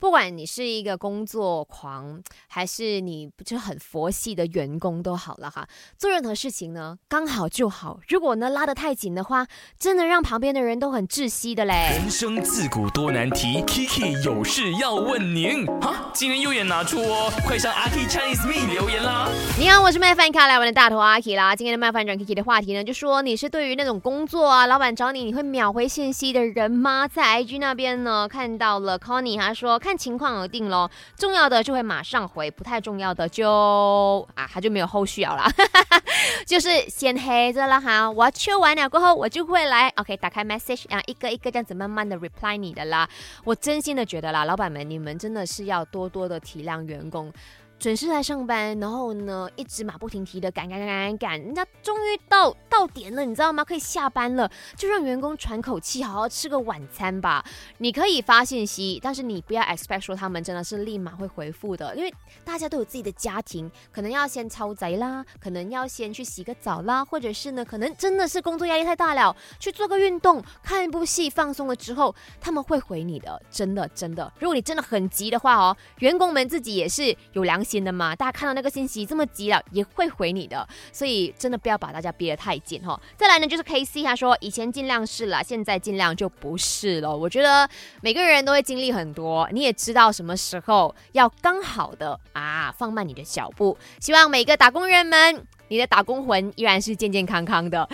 不管你是一个工作狂，还是你就很佛系的员工都好了哈。做任何事情呢，刚好就好。如果呢拉得太紧的话，真的让旁边的人都很窒息的嘞。人生自古多难题，Kiki 有事要问您。哈，今天右眼拿出哦，快上阿 K Chinese Me 留言啦。你好，我是麦饭卡来玩的大头阿 K 啦。今天的麦饭转 Kiki 的话题呢，就说你是对于那种工作啊，老板找你你会秒回信息的人吗？在 IG 那边呢，看到了 Connie 他说看看情况而定咯，重要的就会马上回，不太重要的就啊他就没有后续了啦，就是先黑着了哈。我秋完了过后，我就会来 OK 打开 message 啊，一个一个这样子慢慢的 reply 你的啦。我真心的觉得啦，老板们你们真的是要多多的体谅员工。准时来上班，然后呢，一直马不停蹄的赶赶赶赶赶，人家终于到到点了，你知道吗？可以下班了，就让员工喘口气，好好吃个晚餐吧。你可以发信息，但是你不要 expect 说他们真的是立马会回复的，因为大家都有自己的家庭，可能要先超载啦，可能要先去洗个澡啦，或者是呢，可能真的是工作压力太大了，去做个运动，看一部戏，放松了之后，他们会回你的，真的真的。如果你真的很急的话哦，员工们自己也是有良心。心的嘛，大家看到那个信息这么急了，也会回你的，所以真的不要把大家憋得太紧哈。再来呢，就是 K C 他说，以前尽量是了，现在尽量就不是了。我觉得每个人都会经历很多，你也知道什么时候要刚好的啊放慢你的脚步。希望每个打工人们，你的打工魂依然是健健康康的。